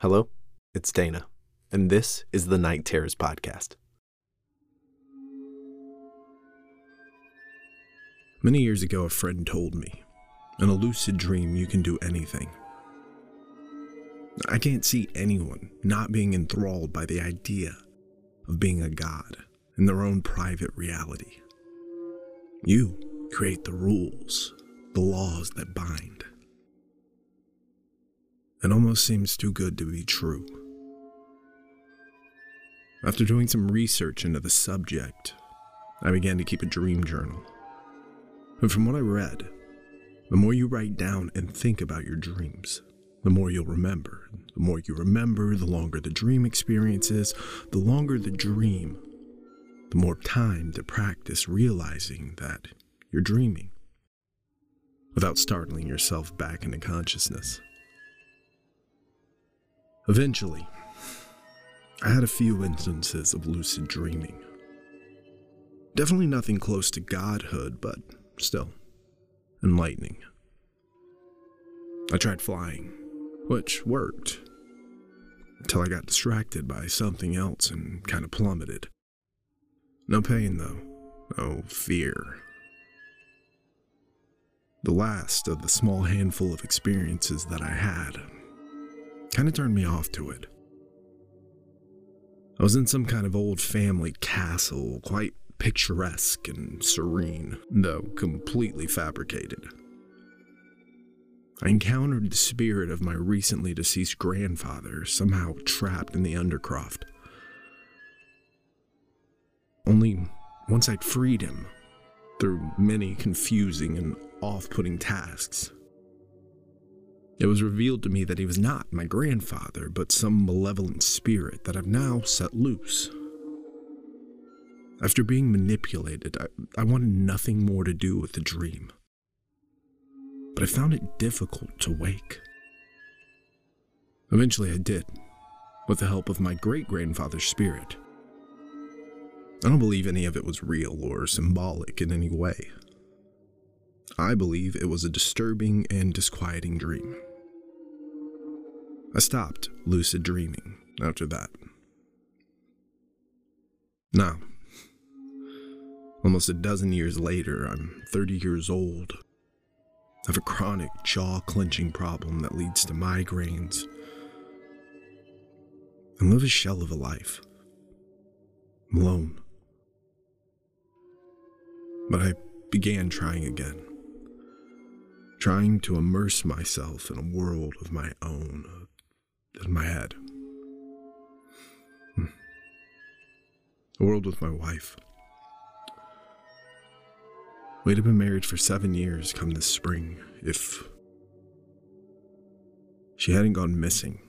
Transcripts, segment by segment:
Hello, it's Dana, and this is the Night Terrors Podcast. Many years ago, a friend told me in a lucid dream, you can do anything. I can't see anyone not being enthralled by the idea of being a god in their own private reality. You create the rules, the laws that bind. It almost seems too good to be true. After doing some research into the subject, I began to keep a dream journal. And from what I read, the more you write down and think about your dreams, the more you'll remember. The more you remember, the longer the dream experience is. The longer the dream, the more time to practice realizing that you're dreaming without startling yourself back into consciousness. Eventually, I had a few instances of lucid dreaming. Definitely nothing close to godhood, but still enlightening. I tried flying, which worked, until I got distracted by something else and kind of plummeted. No pain, though, no fear. The last of the small handful of experiences that I had kind of turned me off to it. I was in some kind of old family castle, quite picturesque and serene, though completely fabricated. I encountered the spirit of my recently deceased grandfather, somehow trapped in the Undercroft. Only once I'd freed him, through many confusing and off putting tasks, it was revealed to me that he was not my grandfather, but some malevolent spirit that I've now set loose. After being manipulated, I, I wanted nothing more to do with the dream. But I found it difficult to wake. Eventually, I did, with the help of my great grandfather's spirit. I don't believe any of it was real or symbolic in any way. I believe it was a disturbing and disquieting dream. I stopped lucid dreaming after that. Now, almost a dozen years later, I'm 30 years old. I have a chronic jaw clenching problem that leads to migraines and live a shell of a life. I'm alone. But I began trying again, trying to immerse myself in a world of my own, in my head. Hmm. A world with my wife. We'd have been married for seven years come this spring if she hadn't gone missing.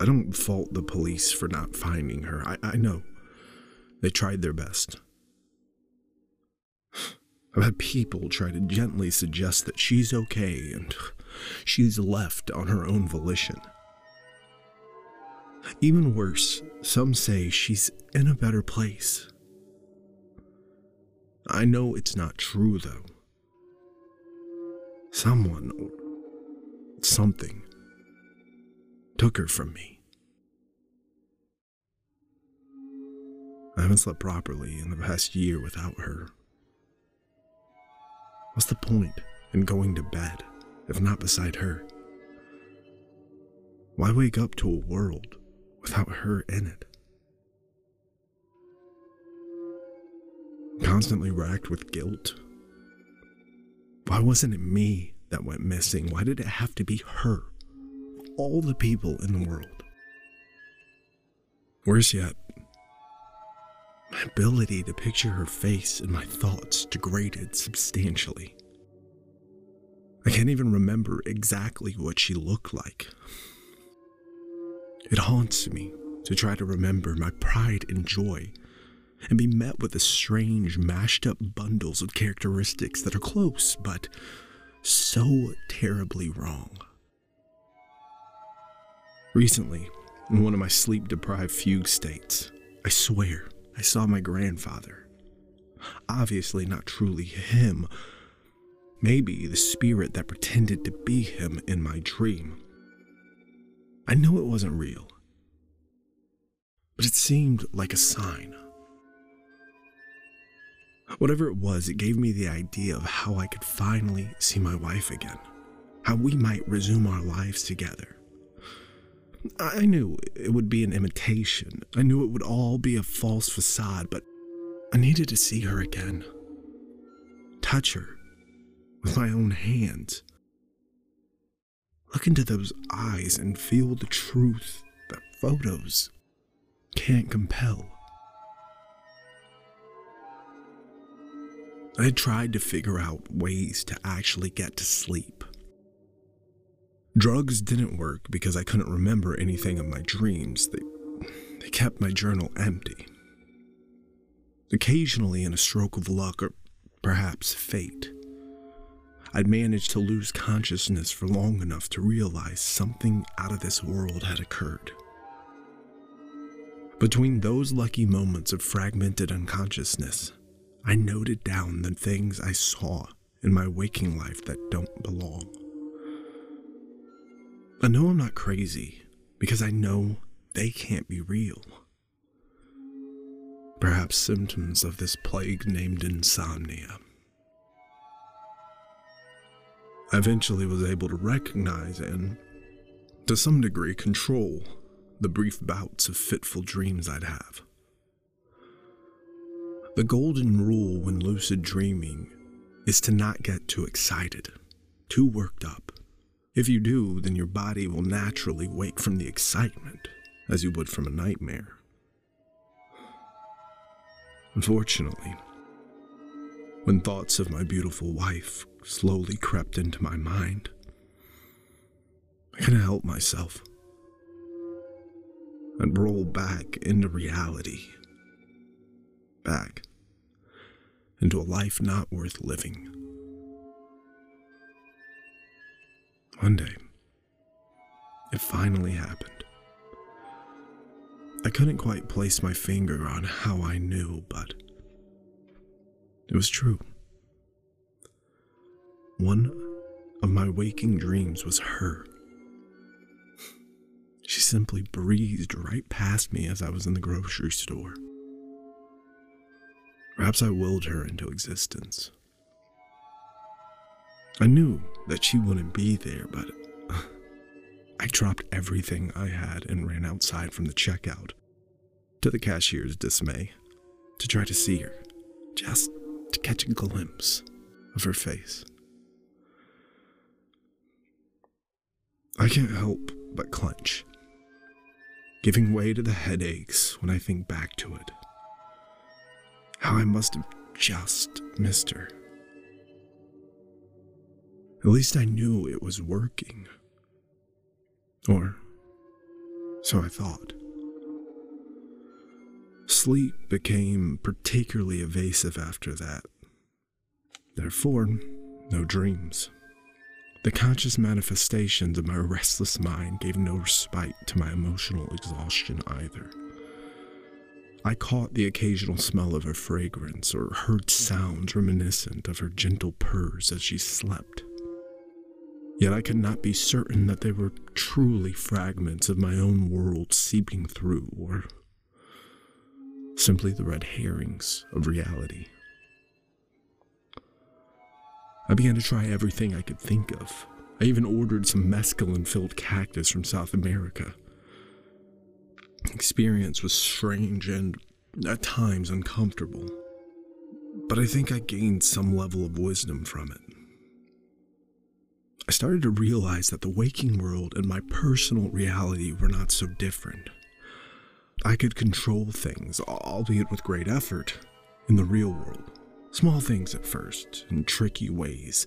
I don't fault the police for not finding her. I, I know. They tried their best. I've had people try to gently suggest that she's okay and she's left on her own volition. Even worse, some say she's in a better place. I know it's not true, though. Someone or something took her from me. I haven't slept properly in the past year without her. What's the point in going to bed? if not beside her? Why wake up to a world without her in it? Constantly racked with guilt. Why wasn't it me that went missing? Why did it have to be her? All the people in the world. Worse yet, ability to picture her face in my thoughts degraded substantially. I can't even remember exactly what she looked like. It haunts me to try to remember my pride and joy and be met with the strange, mashed up bundles of characteristics that are close but so terribly wrong. Recently, in one of my sleep deprived fugue states, I swear I saw my grandfather. Obviously, not truly him, maybe the spirit that pretended to be him in my dream. I know it wasn't real, but it seemed like a sign. Whatever it was, it gave me the idea of how I could finally see my wife again, how we might resume our lives together. I knew it would be an imitation. I knew it would all be a false facade, but I needed to see her again. Touch her with my own hands. Look into those eyes and feel the truth that photos can't compel. I tried to figure out ways to actually get to sleep. Drugs didn't work because I couldn't remember anything of my dreams. They, they kept my journal empty. Occasionally, in a stroke of luck or perhaps fate, I'd managed to lose consciousness for long enough to realize something out of this world had occurred. Between those lucky moments of fragmented unconsciousness, I noted down the things I saw in my waking life that don't belong. I know I'm not crazy because I know they can't be real. Perhaps symptoms of this plague named insomnia. I eventually was able to recognize and, to some degree, control the brief bouts of fitful dreams I'd have. The golden rule when lucid dreaming is to not get too excited, too worked up. If you do, then your body will naturally wake from the excitement as you would from a nightmare. Unfortunately, when thoughts of my beautiful wife slowly crept into my mind, I couldn't help myself and roll back into reality back into a life not worth living. One day, it finally happened. I couldn't quite place my finger on how I knew, but it was true. One of my waking dreams was her. She simply breezed right past me as I was in the grocery store. Perhaps I willed her into existence. I knew that she wouldn't be there, but uh, I dropped everything I had and ran outside from the checkout, to the cashier's dismay, to try to see her, just to catch a glimpse of her face. I can't help but clench, giving way to the headaches when I think back to it. How I must have just missed her. At least I knew it was working. Or so I thought. Sleep became particularly evasive after that. Therefore, no dreams. The conscious manifestations of my restless mind gave no respite to my emotional exhaustion either. I caught the occasional smell of her fragrance or heard sounds reminiscent of her gentle purrs as she slept. Yet I could not be certain that they were truly fragments of my own world seeping through, or simply the red herrings of reality. I began to try everything I could think of. I even ordered some mescaline filled cactus from South America experience was strange and at times uncomfortable, but I think I gained some level of wisdom from it. I started to realize that the waking world and my personal reality were not so different. I could control things, albeit with great effort, in the real world. Small things at first, in tricky ways.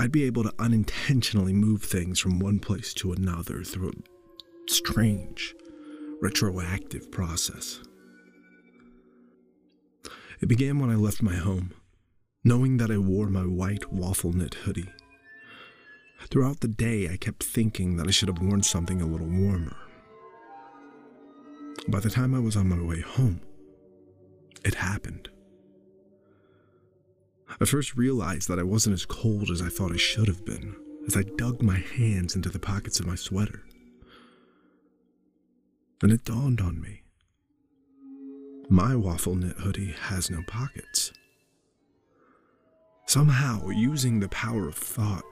I'd be able to unintentionally move things from one place to another through a strange, retroactive process. It began when I left my home, knowing that I wore my white waffle knit hoodie. Throughout the day, I kept thinking that I should have worn something a little warmer. By the time I was on my way home, it happened. I first realized that I wasn't as cold as I thought I should have been as I dug my hands into the pockets of my sweater. Then it dawned on me. My waffle knit hoodie has no pockets. Somehow, using the power of thought,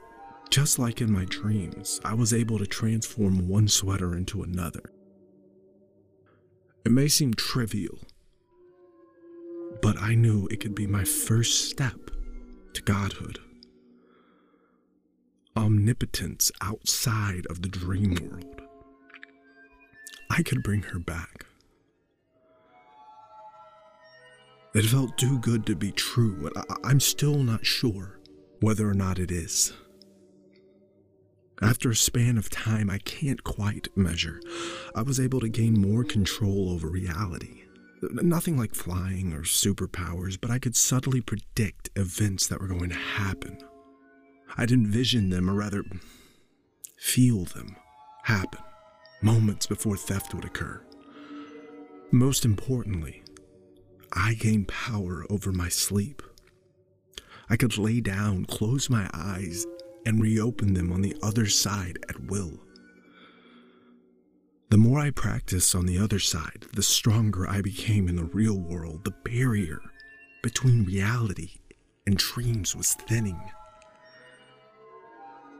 just like in my dreams, I was able to transform one sweater into another. It may seem trivial, but I knew it could be my first step to godhood. Omnipotence outside of the dream world. I could bring her back. It felt too good to be true, and I- am still not sure whether or not it is. After a span of time I can't quite measure, I was able to gain more control over reality. Nothing like flying or superpowers, but I could subtly predict events that were going to happen. I'd envision them, or rather, feel them happen moments before theft would occur. Most importantly, I gained power over my sleep. I could lay down, close my eyes, and reopen them on the other side at will. The more I practiced on the other side, the stronger I became in the real world. The barrier between reality and dreams was thinning.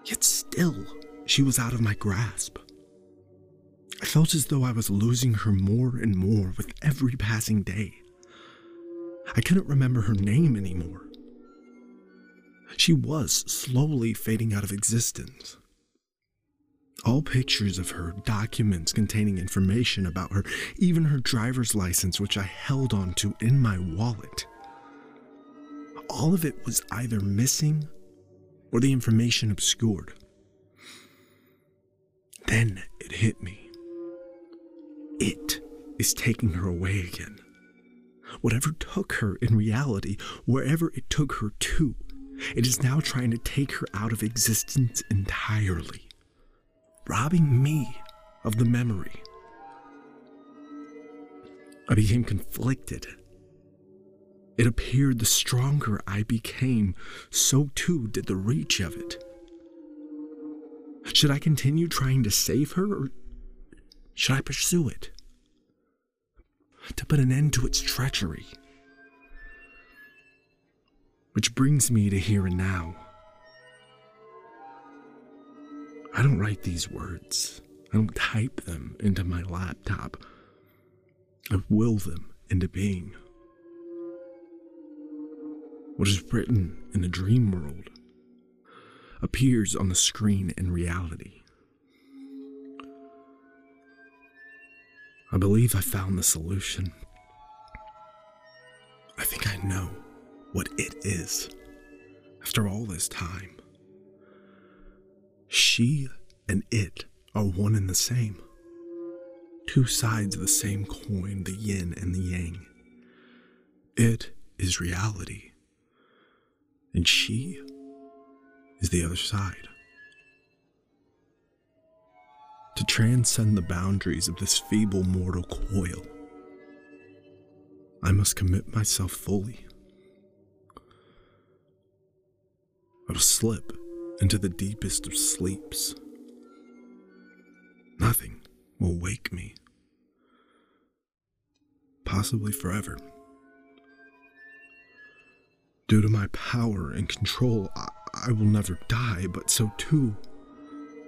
Yet still, she was out of my grasp. I felt as though I was losing her more and more with every passing day. I couldn't remember her name anymore. She was slowly fading out of existence. All pictures of her, documents containing information about her, even her driver's license, which I held onto in my wallet. All of it was either missing or the information obscured. Then it hit me. It is taking her away again. Whatever took her in reality, wherever it took her to, it is now trying to take her out of existence entirely, robbing me of the memory. I became conflicted. It appeared the stronger I became, so too did the reach of it. Should I continue trying to save her, or should I pursue it? to put an end to its treachery. Which brings me to here and now. I don't write these words. I don't type them into my laptop. I will them into being. What is written in the dream world appears on the screen in reality. I believe I found the solution. I think I know what it is after all this time. She and it are one and the same. Two sides of the same coin, the yin and the yang. It is reality, and she is the other side. to transcend the boundaries of this feeble mortal coil. I must commit myself fully. I will slip into the deepest of sleeps. Nothing will wake me, possibly forever. Due to my power and control, I, I will never die, but so too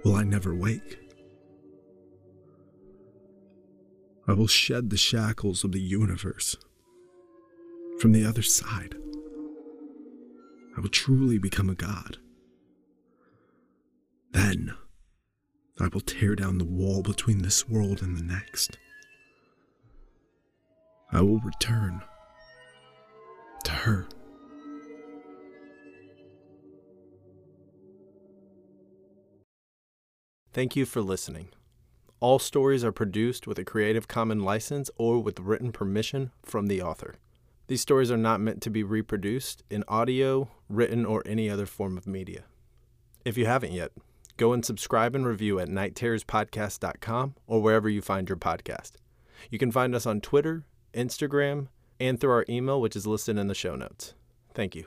will I never wake. I will shed the shackles of the universe. From the other side, I will truly become a god. Then, I will tear down the wall between this world and the next. I will return to her. Thank you for listening. All stories are produced with a Creative Commons license or with written permission from the author. These stories are not meant to be reproduced in audio, written, or any other form of media. If you haven't yet, go and subscribe and review at nightterrorspodcast.com or wherever you find your podcast. You can find us on Twitter, Instagram, and through our email, which is listed in the show notes. Thank you.